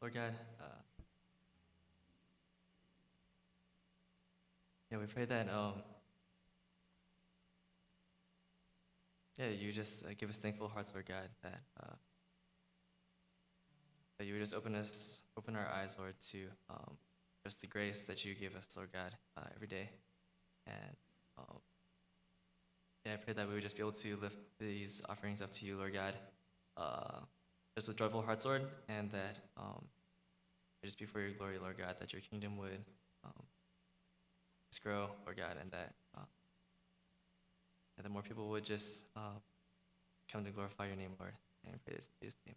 Lord God, uh, yeah, we pray that um, yeah, you just uh, give us thankful hearts, Lord God, that uh, that you would just open us, open our eyes, Lord, to um, just the grace that you give us, Lord God, uh, every day, and um, yeah, I pray that we would just be able to lift these offerings up to you, Lord God, uh, just with joyful hearts, Lord, and that um, just before your glory, Lord God, that your kingdom would um, just grow, Lord God, and that uh, that more people would just uh, come to glorify your name, Lord, and in Jesus' name.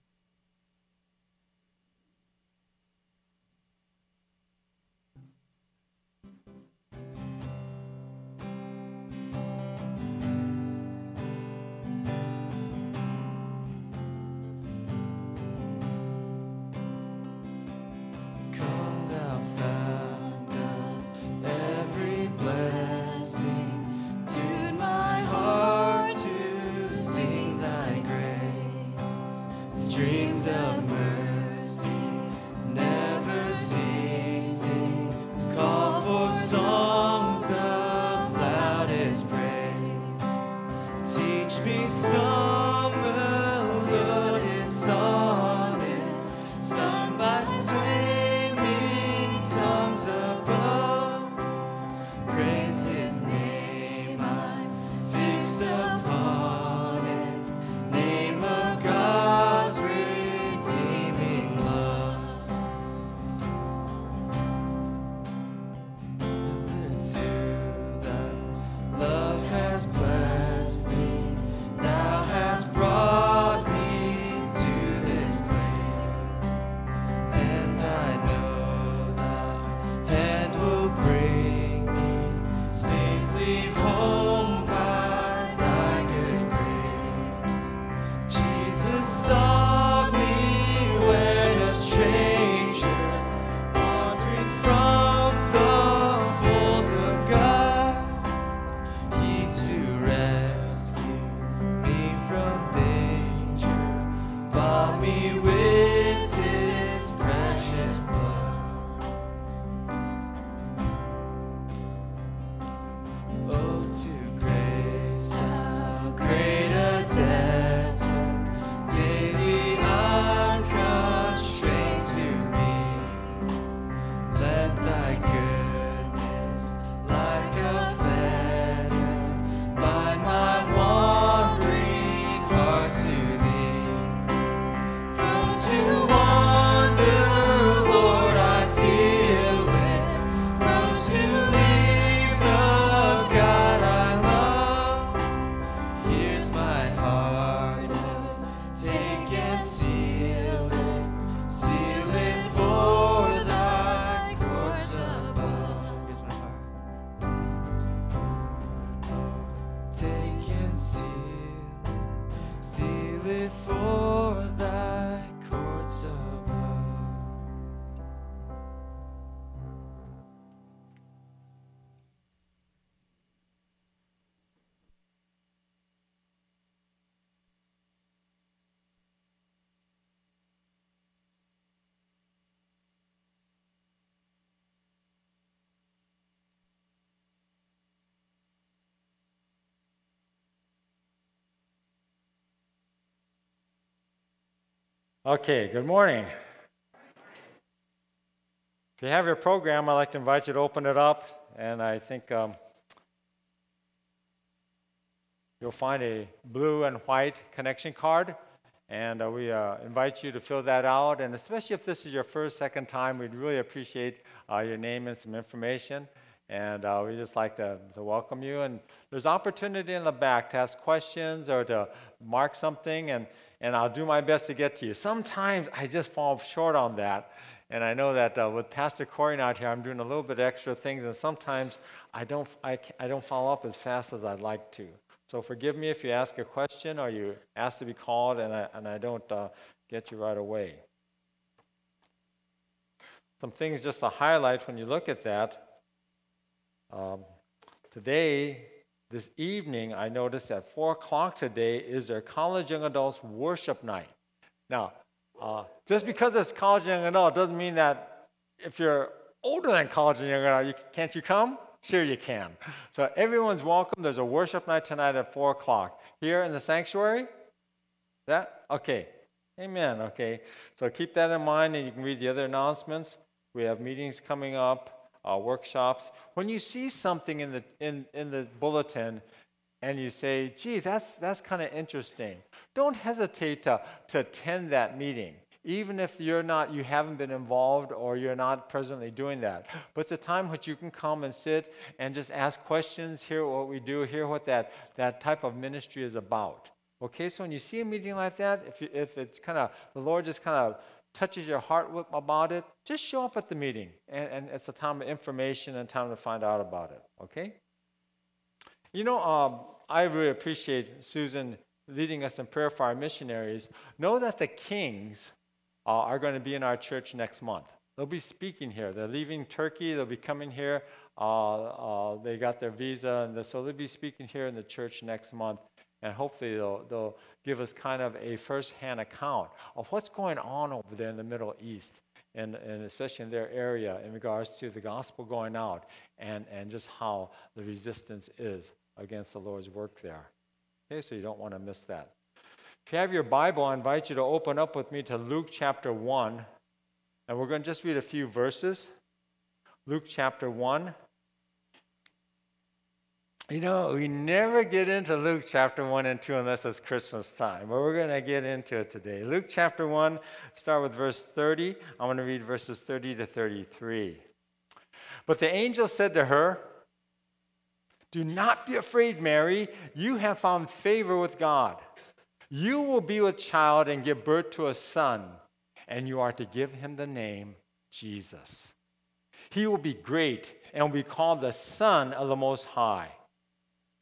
Seal seal it for Okay, good morning. If you have your program, I'd like to invite you to open it up, and I think um, you'll find a blue and white connection card, and uh, we uh, invite you to fill that out. And especially if this is your first, second time, we'd really appreciate uh, your name and some information. And uh, we just like to, to welcome you. And there's opportunity in the back to ask questions or to mark something, and, and I'll do my best to get to you. Sometimes I just fall short on that. And I know that uh, with Pastor Corey not here, I'm doing a little bit extra things, and sometimes I don't, I, I don't follow up as fast as I'd like to. So forgive me if you ask a question or you ask to be called, and I, and I don't uh, get you right away. Some things just to highlight when you look at that. Um, today, this evening, I noticed at 4 o'clock today is their college young adults worship night. Now, Uh, just because it's college young adult doesn't mean that if you're older than college and young adult, you, can't you come? Sure, you can. So everyone's welcome. There's a worship night tonight at 4 o'clock here in the sanctuary. That? Okay. Amen. Okay. So keep that in mind and you can read the other announcements. We have meetings coming up, uh, workshops. When you see something in the, in, in the bulletin and you say, gee, that's, that's kind of interesting, don't hesitate to, to attend that meeting even if you're not you haven't been involved or you're not presently doing that but it's a time which you can come and sit and just ask questions hear what we do hear what that, that type of ministry is about okay so when you see a meeting like that if, you, if it's kind of the lord just kind of touches your heart about it just show up at the meeting and, and it's a time of information and time to find out about it okay you know um, i really appreciate susan leading us in prayer for our missionaries, know that the kings uh, are going to be in our church next month. They'll be speaking here. They're leaving Turkey. They'll be coming here. Uh, uh, they got their visa, and so they'll be speaking here in the church next month. And hopefully, they'll, they'll give us kind of a first-hand account of what's going on over there in the Middle East, and, and especially in their area in regards to the gospel going out and, and just how the resistance is against the Lord's work there. Okay, so you don't want to miss that. If you have your Bible, I invite you to open up with me to Luke chapter 1. And we're going to just read a few verses. Luke chapter 1. You know, we never get into Luke chapter 1 and 2 unless it's Christmas time, but we're going to get into it today. Luke chapter 1, start with verse 30. I'm going to read verses 30 to 33. But the angel said to her, Do not be afraid, Mary. You have found favor with God. You will be with child and give birth to a son, and you are to give him the name Jesus. He will be great and will be called the Son of the Most High.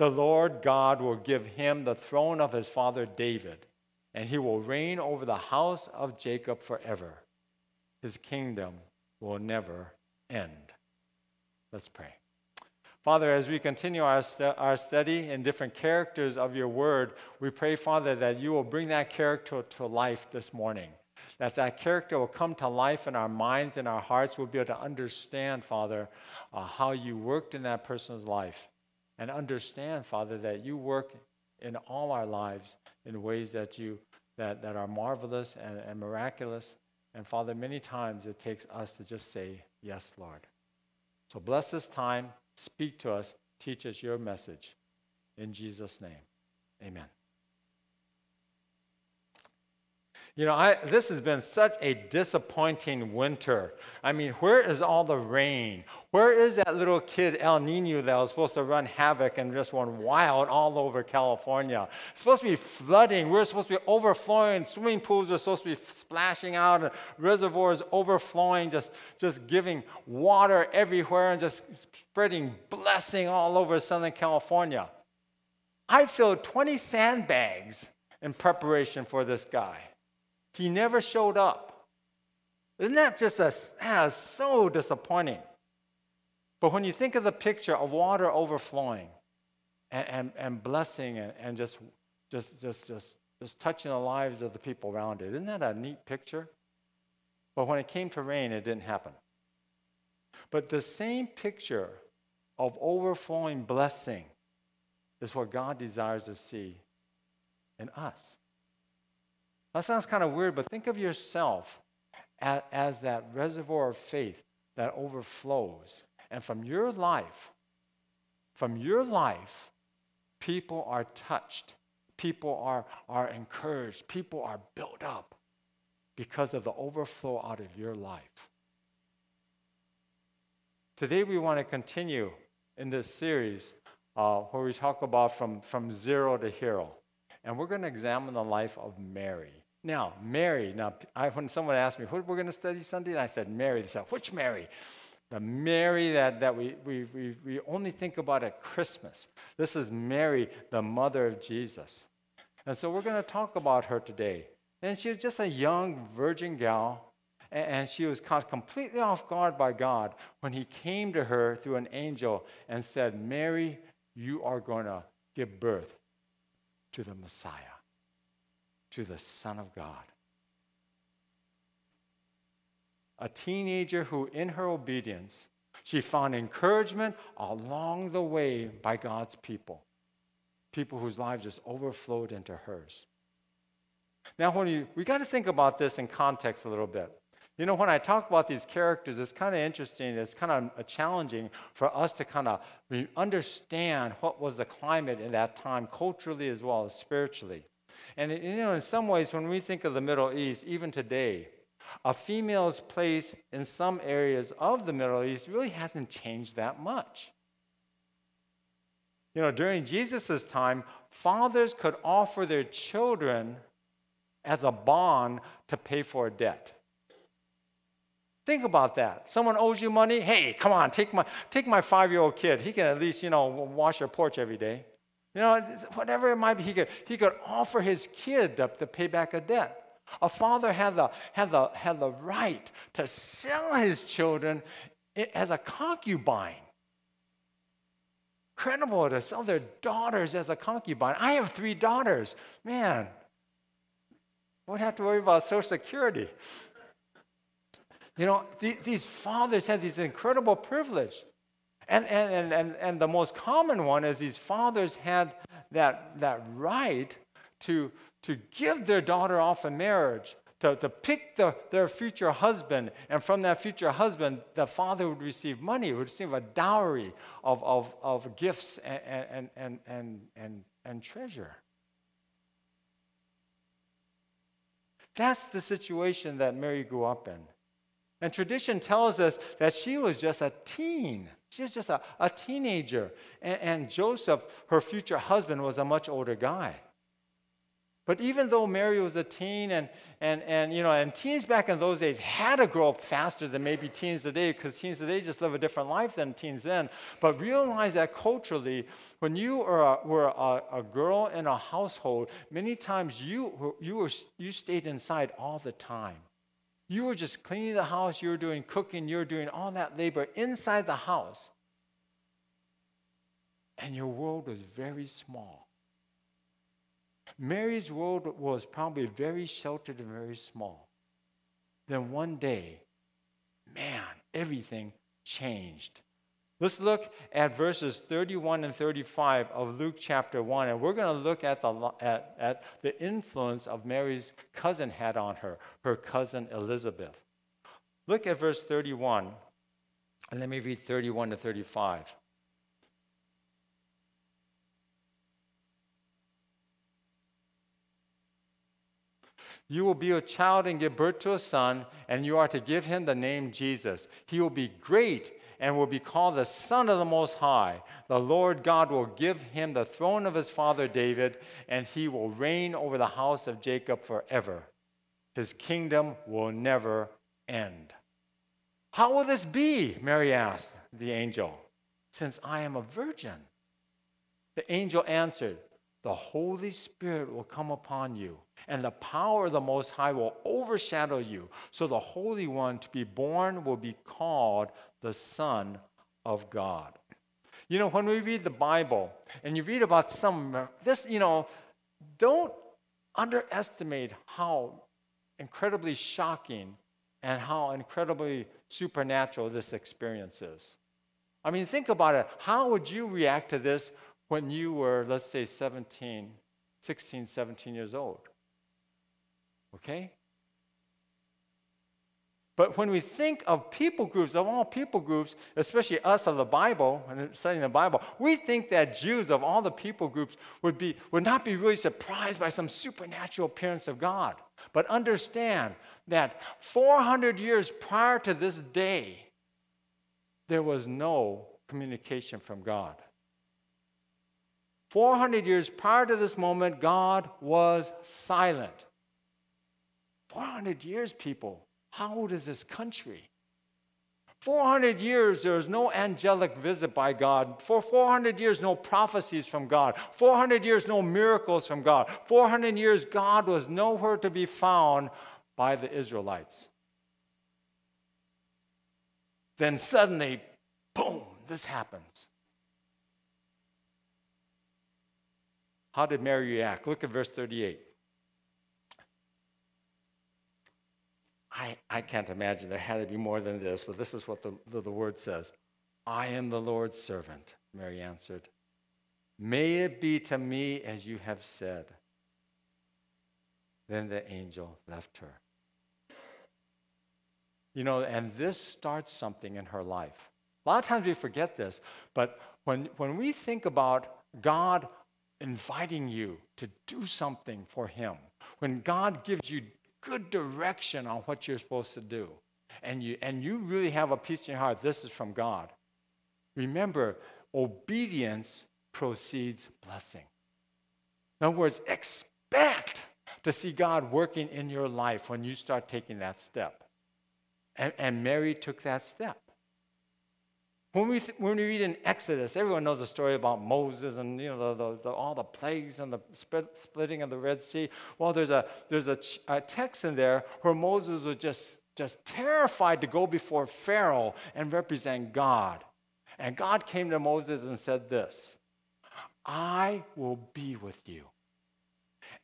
The Lord God will give him the throne of his father David, and he will reign over the house of Jacob forever. His kingdom will never end. Let's pray. Father, as we continue our, st- our study in different characters of your word, we pray, Father, that you will bring that character to life this morning. That that character will come to life in our minds and our hearts. We'll be able to understand, Father, uh, how you worked in that person's life. And understand, Father, that you work in all our lives in ways that, you, that, that are marvelous and, and miraculous. And Father, many times it takes us to just say, Yes, Lord. So bless this time. Speak to us, teach us your message. In Jesus' name, amen. You know, I, this has been such a disappointing winter. I mean, where is all the rain? Where is that little kid El Nino that was supposed to run havoc and just run wild all over California? It's supposed to be flooding. We're supposed to be overflowing. Swimming pools are supposed to be splashing out, and reservoirs overflowing, just, just giving water everywhere and just spreading blessing all over Southern California. I filled 20 sandbags in preparation for this guy. He never showed up. Isn't that just a, that so disappointing? But when you think of the picture of water overflowing and, and, and blessing and, and just, just, just, just, just touching the lives of the people around it, isn't that a neat picture? But when it came to rain, it didn't happen. But the same picture of overflowing blessing is what God desires to see in us. That sounds kind of weird, but think of yourself as, as that reservoir of faith that overflows. And from your life, from your life, people are touched, people are, are encouraged, people are built up because of the overflow out of your life. Today, we want to continue in this series uh, where we talk about from, from zero to hero. And we're going to examine the life of Mary. Now, Mary, now, I, when someone asked me, what we're going to study Sunday, and I said, Mary, they said, which Mary? The Mary that, that we, we, we, we only think about at Christmas. This is Mary, the mother of Jesus. And so we're going to talk about her today. And she was just a young virgin gal, and she was caught completely off guard by God when he came to her through an angel and said, Mary, you are going to give birth to the Messiah to the Son of God. a teenager who, in her obedience, she found encouragement along the way by God's people, people whose lives just overflowed into hers. Now, when you, we got to think about this in context a little bit. You know, when I talk about these characters, it's kind of interesting. It's kind of challenging for us to kind of understand what was the climate in that time, culturally as well as spiritually. And, you know, in some ways, when we think of the Middle East, even today, a female's place in some areas of the Middle East really hasn't changed that much. You know, during Jesus' time, fathers could offer their children as a bond to pay for a debt. Think about that. Someone owes you money. Hey, come on, take my, take my five year old kid. He can at least, you know, wash your porch every day. You know, whatever it might be, he could, he could offer his kid to, to pay back a debt. A father had the, had, the, had the right to sell his children as a concubine. Incredible to sell their daughters as a concubine. I have three daughters. Man, won't have to worry about Social Security. You know, th- these fathers had this incredible privilege. And, and, and, and the most common one is these fathers had that, that right to, to give their daughter off in marriage, to, to pick the, their future husband. And from that future husband, the father would receive money, would receive a dowry of, of, of gifts and, and, and, and, and, and treasure. That's the situation that Mary grew up in. And tradition tells us that she was just a teen. She was just a, a teenager. And, and Joseph, her future husband, was a much older guy. But even though Mary was a teen, and, and, and, you know, and teens back in those days had to grow up faster than maybe teens today, because teens today just live a different life than teens then. But realize that culturally, when you are a, were a, a girl in a household, many times you, you, were, you stayed inside all the time. You were just cleaning the house, you were doing cooking, you were doing all that labor inside the house. And your world was very small. Mary's world was probably very sheltered and very small. Then one day, man, everything changed. Let's look at verses 31 and 35 of Luke chapter 1, and we're going to look at the, at, at the influence of Mary's cousin had on her, her cousin Elizabeth. Look at verse 31, and let me read 31 to 35. You will be a child and give birth to a son, and you are to give him the name Jesus. He will be great and will be called the Son of the Most High. The Lord God will give him the throne of his father David, and he will reign over the house of Jacob forever. His kingdom will never end. How will this be? Mary asked the angel, since I am a virgin. The angel answered, The Holy Spirit will come upon you and the power of the Most High will overshadow you. So the Holy One to be born will be called the Son of God. You know, when we read the Bible and you read about some, this, you know, don't underestimate how incredibly shocking and how incredibly supernatural this experience is. I mean, think about it. How would you react to this when you were, let's say, 17, 16, 17 years old? Okay? But when we think of people groups, of all people groups, especially us of the Bible and studying the Bible, we think that Jews of all the people groups would, be, would not be really surprised by some supernatural appearance of God. But understand that 400 years prior to this day, there was no communication from God. 400 years prior to this moment, God was silent. 400 years, people. How old is this country? 400 years, there was no angelic visit by God. For 400 years, no prophecies from God. 400 years, no miracles from God. 400 years, God was nowhere to be found by the Israelites. Then suddenly, boom, this happens. How did Mary react? Look at verse 38. I I, can't imagine there had to be more than this, but this is what the, the, the word says I am the Lord's servant, Mary answered. May it be to me as you have said. Then the angel left her. You know, and this starts something in her life. A lot of times we forget this, but when, when we think about God inviting you to do something for Him, when God gives you good direction on what you're supposed to do, and you, and you really have a peace in your heart, this is from God. Remember, obedience precedes blessing. In other words, expect to see God working in your life when you start taking that step. And, and Mary took that step. When we, th- when we read in Exodus, everyone knows the story about Moses and you know, the, the, the, all the plagues and the split, splitting of the Red Sea. Well, there's, a, there's a, ch- a text in there where Moses was just, just terrified to go before Pharaoh and represent God. And God came to Moses and said this I will be with you.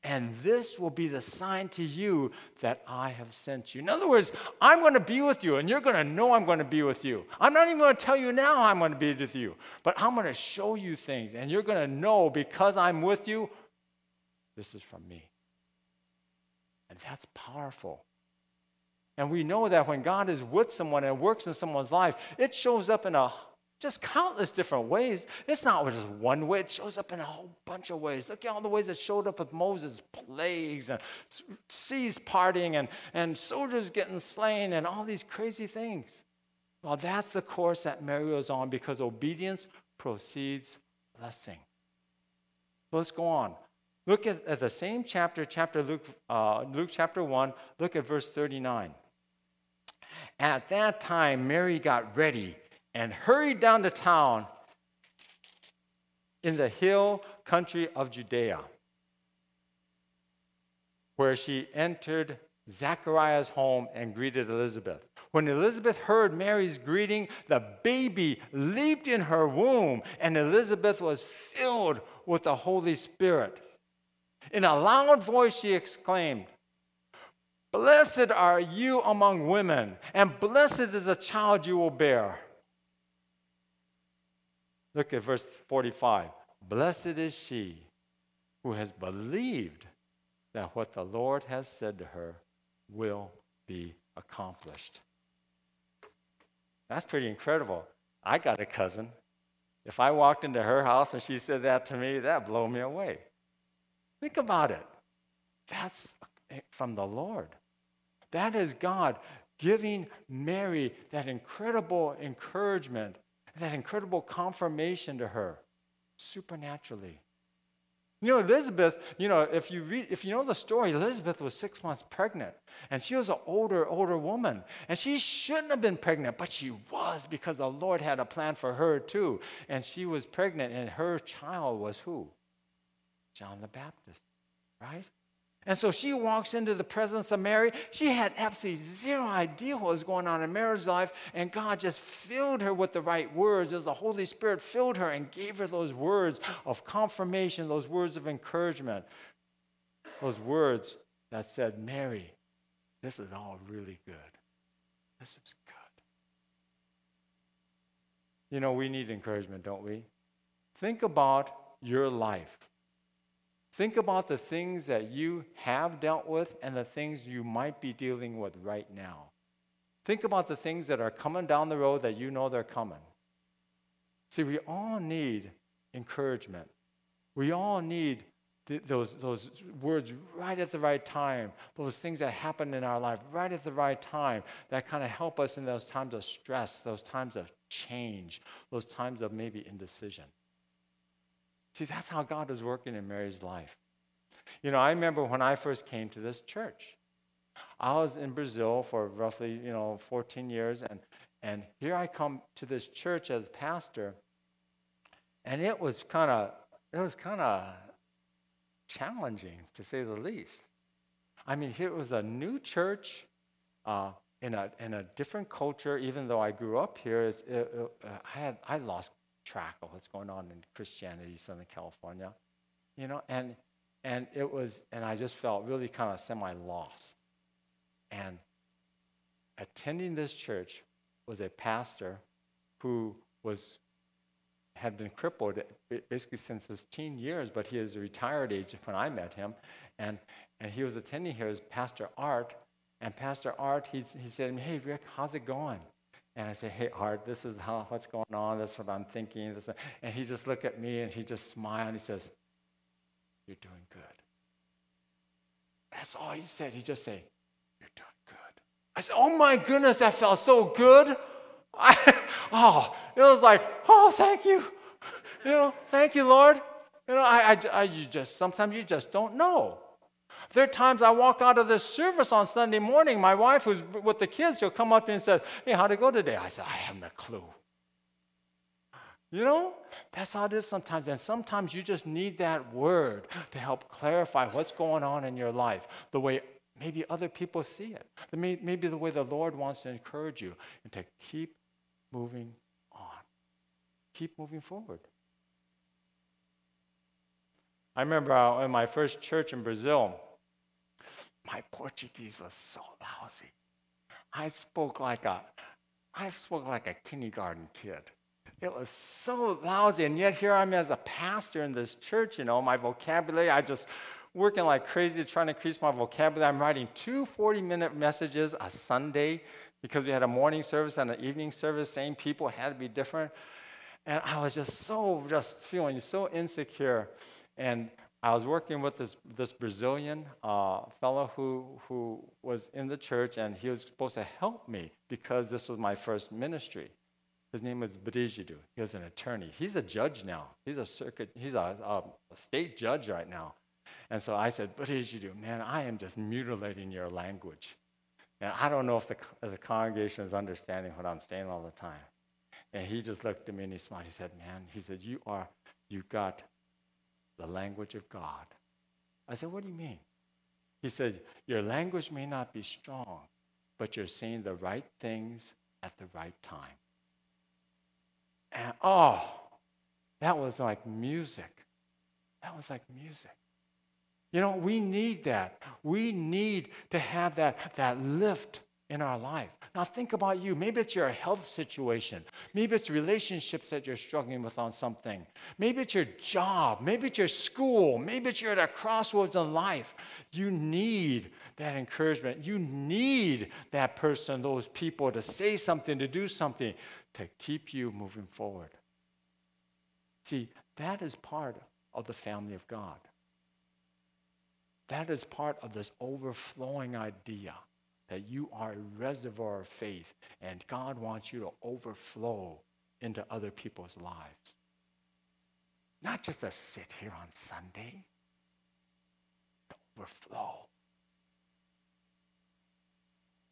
And this will be the sign to you that I have sent you. In other words, I'm going to be with you, and you're going to know I'm going to be with you. I'm not even going to tell you now I'm going to be with you, but I'm going to show you things, and you're going to know because I'm with you, this is from me. And that's powerful. And we know that when God is with someone and works in someone's life, it shows up in a just countless different ways. It's not just one way, it shows up in a whole bunch of ways. Look at all the ways it showed up with Moses plagues and seas parting and, and soldiers getting slain and all these crazy things. Well, that's the course that Mary was on because obedience proceeds blessing. Let's go on. Look at, at the same chapter, chapter Luke, uh, Luke chapter 1, look at verse 39. At that time, Mary got ready and hurried down to town in the hill country of Judea, where she entered Zachariah's home and greeted Elizabeth. When Elizabeth heard Mary's greeting, the baby leaped in her womb, and Elizabeth was filled with the Holy Spirit. In a loud voice, she exclaimed, Blessed are you among women, and blessed is the child you will bear. Look at verse 45. Blessed is she who has believed that what the Lord has said to her will be accomplished. That's pretty incredible. I got a cousin. If I walked into her house and she said that to me, that'd blow me away. Think about it. That's from the Lord. That is God giving Mary that incredible encouragement that incredible confirmation to her supernaturally. You know, Elizabeth, you know, if you read, if you know the story, Elizabeth was six months pregnant, and she was an older, older woman. And she shouldn't have been pregnant, but she was because the Lord had a plan for her too. And she was pregnant, and her child was who? John the Baptist, right? And so she walks into the presence of Mary. She had absolutely zero idea what was going on in Mary's life, and God just filled her with the right words as the Holy Spirit filled her and gave her those words of confirmation, those words of encouragement, those words that said, Mary, this is all really good. This is good. You know, we need encouragement, don't we? Think about your life. Think about the things that you have dealt with and the things you might be dealing with right now. Think about the things that are coming down the road that you know they're coming. See, we all need encouragement. We all need th- those, those words right at the right time, those things that happen in our life right at the right time that kind of help us in those times of stress, those times of change, those times of maybe indecision. See, that's how God is working in Mary's life. You know, I remember when I first came to this church. I was in Brazil for roughly, you know, 14 years, and, and here I come to this church as pastor, and it was kind of, it was kind of challenging, to say the least. I mean, it was a new church uh, in, a, in a different culture, even though I grew up here. It, it, uh, I, had, I lost track of what's going on in Christianity, Southern California, you know, and and it was, and I just felt really kind of semi lost, and attending this church was a pastor who was had been crippled basically since his teen years, but he is a retired age when I met him. And, and he was attending here as Pastor Art. And Pastor Art, he, he said, Hey, Rick, how's it going? And I said, Hey, Art, this is how, what's going on. That's what I'm thinking. This, and he just looked at me and he just smiled. And he says, You're doing good. That's all he said. He just said, You're doing good. I said, Oh my goodness, that felt so good. I, oh, it was like, oh, thank you. You know, thank you, Lord. You know, I, I, I you just, sometimes you just don't know. There are times I walk out of this service on Sunday morning. My wife, who's with the kids, she'll come up to me and say, Hey, how'd it go today? I said, I haven't a clue. You know, that's how it is sometimes. And sometimes you just need that word to help clarify what's going on in your life, the way maybe other people see it, maybe the way the Lord wants to encourage you, and to keep moving on. Keep moving forward. I remember uh, in my first church in Brazil, my Portuguese was so lousy. I spoke like a, I spoke like a kindergarten kid. It was so lousy, and yet here I'm as a pastor in this church. You know, my vocabulary, I just working like crazy trying to increase my vocabulary. I'm writing two 40-minute messages a Sunday because we had a morning service and an evening service. Same people had to be different, and I was just so just feeling so insecure. And I was working with this, this Brazilian uh, fellow who, who was in the church, and he was supposed to help me because this was my first ministry. His name was Brigido. He was an attorney. He's a judge now. He's a circuit, he's a, a, state judge right now. And so I said, Brigido, man, I am just mutilating your language. And I don't know if the, if the congregation is understanding what I'm saying all the time. And he just looked at me and he smiled. He said, man, he said, you are, you got the language of God. I said, What do you mean? He said, Your language may not be strong, but you're saying the right things at the right time. And oh, that was like music. That was like music. You know, we need that. We need to have that, that lift in our life. Now, think about you. Maybe it's your health situation. Maybe it's relationships that you're struggling with on something. Maybe it's your job. Maybe it's your school. Maybe it's you're at a crossroads in life. You need that encouragement. You need that person, those people to say something, to do something, to keep you moving forward. See, that is part of the family of God. That is part of this overflowing idea that you are a reservoir of faith and God wants you to overflow into other people's lives. Not just to sit here on Sunday, to overflow.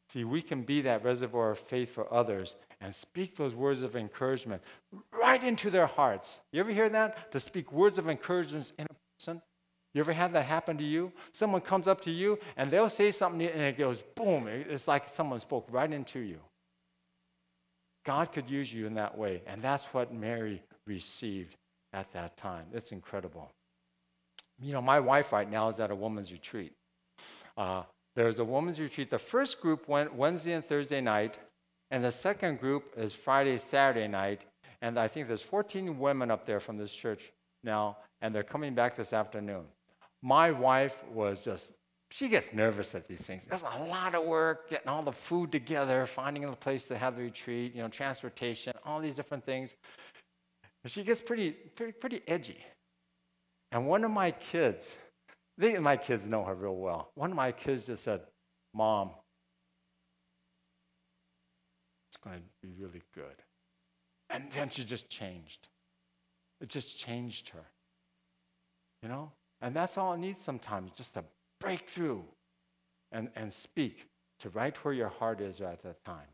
See, we can be that reservoir of faith for others and speak those words of encouragement right into their hearts. You ever hear that? To speak words of encouragement in a person? You ever had that happen to you? Someone comes up to you and they'll say something and it goes boom. It's like someone spoke right into you. God could use you in that way. And that's what Mary received at that time. It's incredible. You know, my wife right now is at a woman's retreat. Uh, there's a woman's retreat. The first group went Wednesday and Thursday night, and the second group is Friday, Saturday night. And I think there's 14 women up there from this church now, and they're coming back this afternoon my wife was just, she gets nervous at these things. It's a lot of work, getting all the food together, finding a place to have the retreat, you know, transportation, all these different things. And she gets pretty, pretty, pretty edgy. And one of my kids, they, my kids know her real well. One of my kids just said, Mom, it's going to be really good. And then she just changed. It just changed her. You know? And that's all it needs sometimes, just to break through and, and speak to right where your heart is at that time.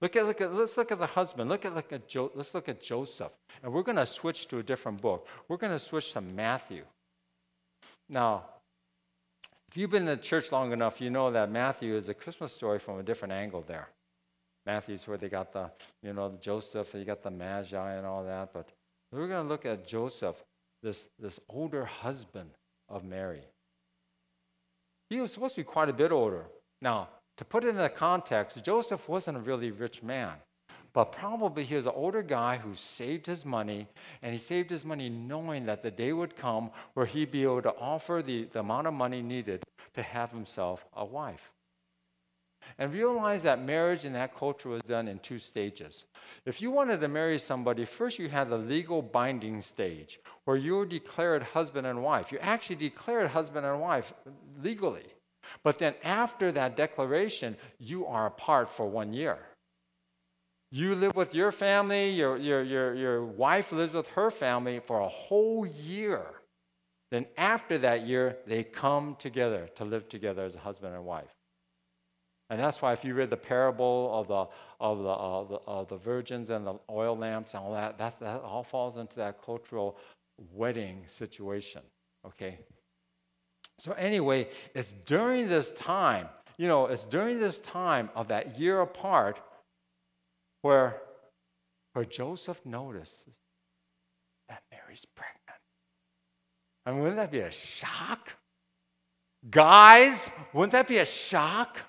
Look at, look at, let's look at the husband. Look at, look at jo, let's look at Joseph. And we're going to switch to a different book. We're going to switch to Matthew. Now, if you've been in the church long enough, you know that Matthew is a Christmas story from a different angle there. Matthew's where they got the, you know, Joseph, you got the Magi and all that. But we're going to look at Joseph this, this older husband of Mary. He was supposed to be quite a bit older. Now, To put it in the context, Joseph wasn't a really rich man, but probably he was an older guy who saved his money, and he saved his money knowing that the day would come where he'd be able to offer the, the amount of money needed to have himself a wife. And realize that marriage in that culture was done in two stages. If you wanted to marry somebody, first you had the legal binding stage, where you were declared husband and wife. You actually declared husband and wife legally. But then after that declaration, you are apart for one year. You live with your family, your, your, your, your wife lives with her family for a whole year. Then after that year, they come together to live together as a husband and wife. And that's why if you read the parable of the, of the, of the, of the virgins and the oil lamps and all that, that, that all falls into that cultural wedding situation, okay? So, anyway, it's during this time, you know, it's during this time of that year apart where, where Joseph notices that Mary's pregnant. Mean, wouldn't that be a shock? Guys, wouldn't that be a shock?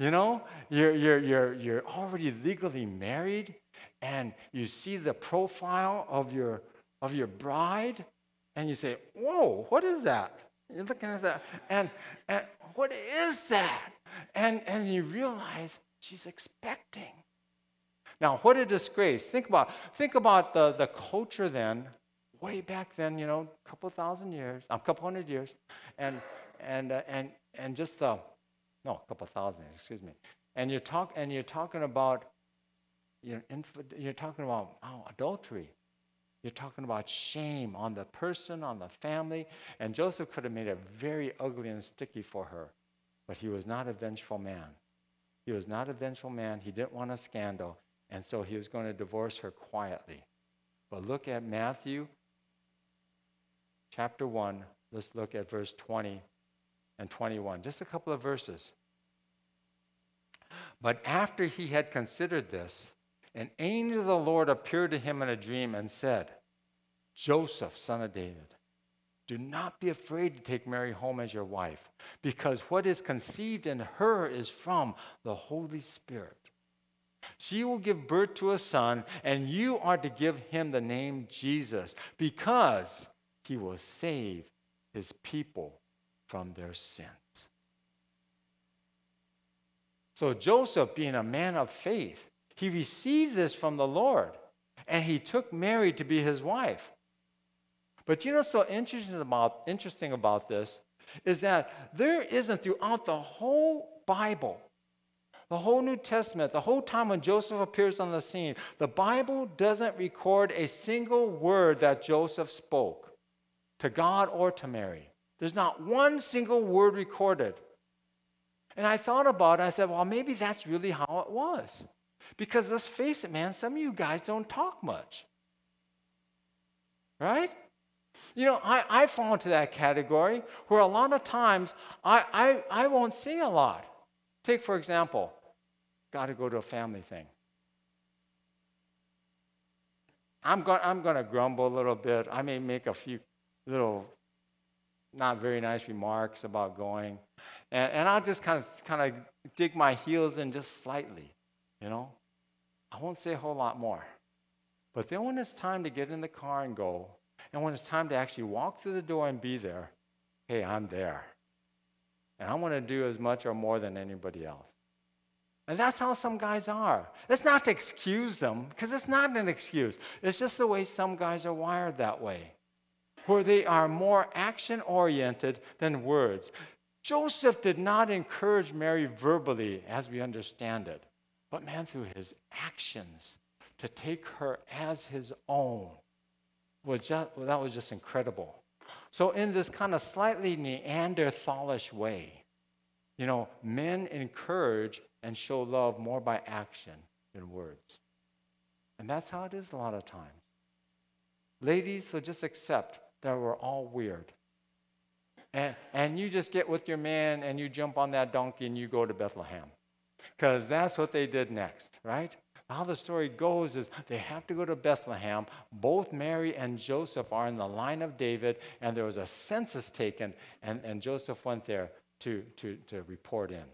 You know, you're, you're, you're, you're already legally married and you see the profile of your, of your bride and you say, Whoa, what is that? You're looking at that, and, and what is that? And, and you realize she's expecting. Now, what a disgrace. Think about, think about the, the culture then, way back then, you know, a couple thousand years, a couple hundred years, and, and, uh, and, and just the, no, a couple thousand, excuse me. And you're, talk, and you're talking about, you know, inf- you're talking about oh, adultery. You're talking about shame on the person, on the family. And Joseph could have made it very ugly and sticky for her. But he was not a vengeful man. He was not a vengeful man. He didn't want a scandal. And so he was going to divorce her quietly. But look at Matthew chapter 1. Let's look at verse 20 and 21. Just a couple of verses. But after he had considered this, an angel of the Lord appeared to him in a dream and said, Joseph, son of David, do not be afraid to take Mary home as your wife, because what is conceived in her is from the Holy Spirit. She will give birth to a son, and you are to give him the name Jesus, because he will save his people from their sins. So, Joseph, being a man of faith, he received this from the Lord and he took Mary to be his wife. But you know so interesting about, interesting about this is that there isn't throughout the whole Bible, the whole New Testament, the whole time when Joseph appears on the scene, the Bible doesn't record a single word that Joseph spoke to God or to Mary. There's not one single word recorded. And I thought about it. I said, well, maybe that's really how it was. Because let's face it, man, some of you guys don't talk much. Right? You know, I, I fall into that category where a lot of times I, I, I won't say a lot. Take, for example, got to go to a family thing. I'm going I'm going to grumble a little bit. I may make a few little not very nice remarks about going. And, and I'll just kind of, kind of dig my heels in just slightly, you know. I won't say a whole lot more. But then when it's time to get in the car and go, and when it's time to actually walk through the door and be there, hey, I'm there. And I want to do as much or more than anybody else. And that's how some guys are. It's not to excuse them, because it's not an excuse. It's just the way some guys are wired that way, where they are more action oriented than words. Joseph did not encourage Mary verbally as we understand it but man, through his actions, to take her as his own, was just, well, that was just incredible. So, in this kind of slightly Neanderthalish way, you know, men encourage and show love more by action than words. And that's how it is a lot of times. Ladies, so just accept that we're all weird. And, and you just get with your man and you jump on that donkey and you go to Bethlehem because that's what they did next, right? How the story goes is they have to go to Bethlehem. Both Mary and Joseph are in the line of David, and there was a census taken, and, and Joseph went there to, to, to report in.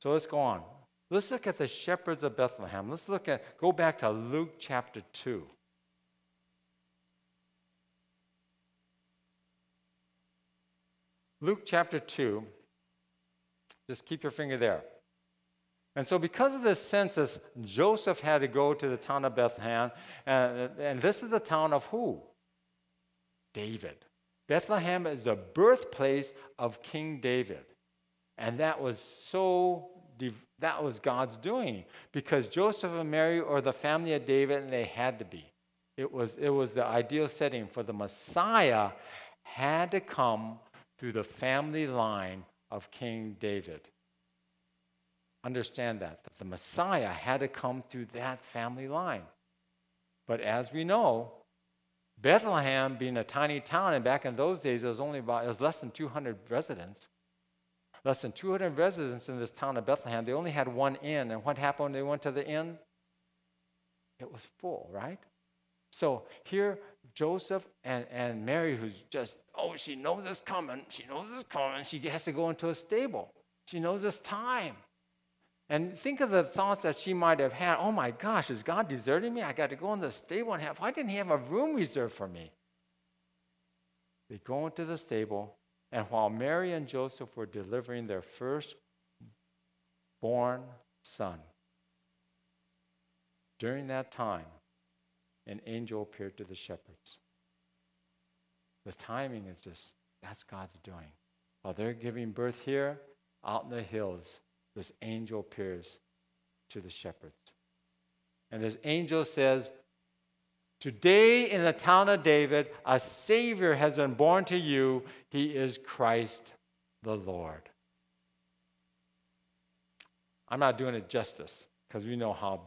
So let's go on. Let's look at the shepherds of Bethlehem. Let's look at, go back to Luke chapter 2. Luke chapter 2. Just keep your finger there. And so, because of this census, Joseph had to go to the town of Bethlehem. And, and this is the town of who? David. Bethlehem is the birthplace of King David. And that was so, that was God's doing because Joseph and Mary are the family of David and they had to be. It was, it was the ideal setting for the Messiah had to come through the family line of King David. Understand that, that the Messiah had to come through that family line. But as we know, Bethlehem being a tiny town, and back in those days it was only about it was less than 200 residents. Less than 200 residents in this town of Bethlehem. They only had one inn, and what happened when they went to the inn? It was full, right? So here, Joseph and, and Mary, who's just, oh, she knows it's coming. She knows it's coming. She has to go into a stable. She knows it's time. And think of the thoughts that she might have had. Oh my gosh, is God deserting me? I got to go in the stable and have, why didn't he have a room reserved for me? They go into the stable, and while Mary and Joseph were delivering their first born son, during that time, an angel appeared to the shepherds. The timing is just, that's God's doing. While they're giving birth here, out in the hills, this angel appears to the shepherds. And this angel says, Today in the town of David, a Savior has been born to you. He is Christ the Lord. I'm not doing it justice because we know how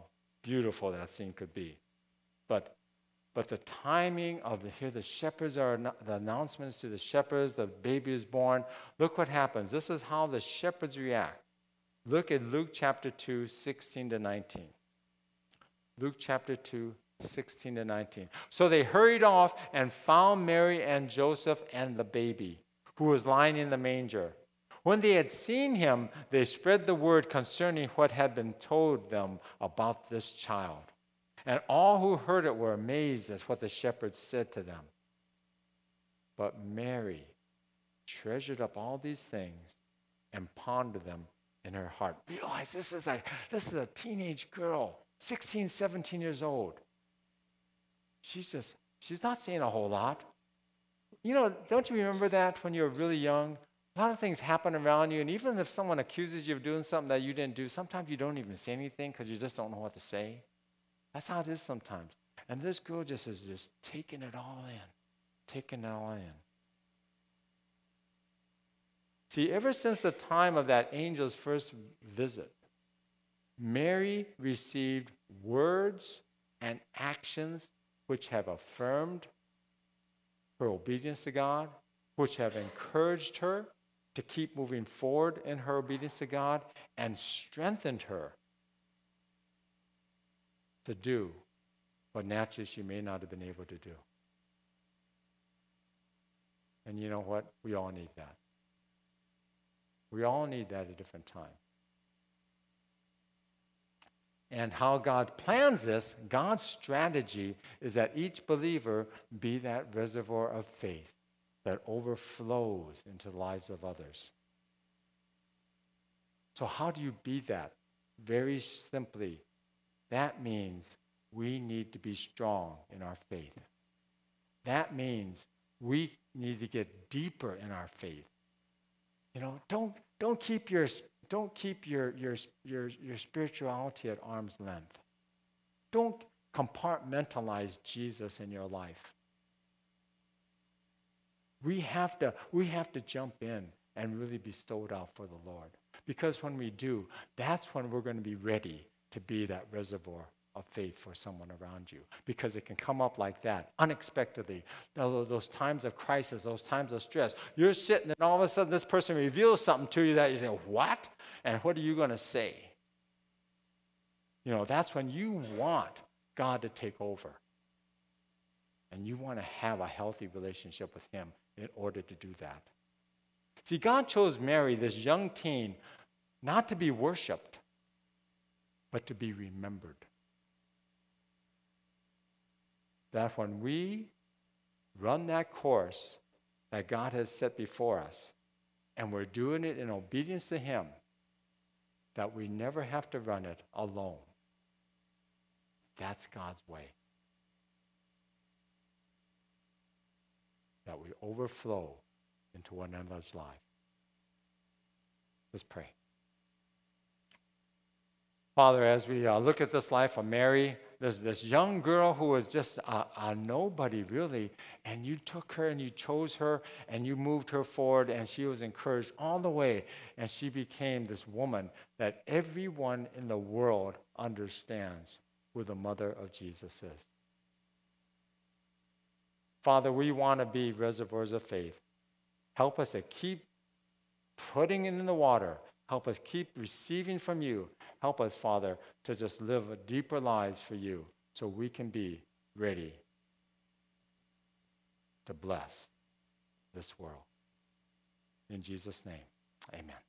beautiful that scene could be. But, but the timing of the, here, the shepherds are, the announcements to the shepherds, the baby is born. Look what happens. This is how the shepherds react. Look at Luke chapter 2, 16 to 19. Luke chapter 2, 16 to 19. So they hurried off and found Mary and Joseph and the baby, who was lying in the manger. When they had seen him, they spread the word concerning what had been told them about this child. And all who heard it were amazed at what the shepherds said to them. But Mary treasured up all these things and pondered them in her heart. Realize this is a, this is a teenage girl, 16, 17 years old. She's just, she's not saying a whole lot. You know, don't you remember that when you were really young? A lot of things happen around you, and even if someone accuses you of doing something that you didn't do, sometimes you don't even say anything because you just don't know what to say. That's how it is sometimes. And this girl just is just taking it all in, taking it all in. See, ever since the time of that angel's first visit, Mary received words and actions which have affirmed her obedience to God, which have encouraged her to keep moving forward in her obedience to God, and strengthened her to do what naturally she may not have been able to do. And you know what? We all need that. We all need that at a different time. And how God plans this, God's strategy is that each believer be that reservoir of faith that overflows into the lives of others. So, how do you be that? Very simply, that means we need to be strong in our faith. That means we need to get deeper in our faith. You know, don't, don't keep, your, don't keep your, your, your, your spirituality at arm's length. Don't compartmentalize Jesus in your life. We have to, we have to jump in and really be sold out for the Lord. Because when we do, that's when we're going to be ready to be that reservoir of faith for someone around you because it can come up like that unexpectedly. Those times of crisis, those times of stress. You're sitting and all of a sudden this person reveals something to you that you say, What? And what are you going to say? You know, that's when you want God to take over. And you want to have a healthy relationship with Him in order to do that. See, God chose Mary, this young teen, not to be worshiped, but to be remembered. That when we run that course that God has set before us, and we're doing it in obedience to Him, that we never have to run it alone. That's God's way. That we overflow into one another's life. Let's pray. Father, as we uh, look at this life of Mary, this, this young girl who was just a, a nobody, really, and you took her and you chose her and you moved her forward, and she was encouraged all the way, and she became this woman that everyone in the world understands who the mother of Jesus is. Father, we want to be reservoirs of faith. Help us to keep putting it in the water. Help us keep receiving from you Help us, Father, to just live a deeper lives for you so we can be ready to bless this world. In Jesus' name, amen.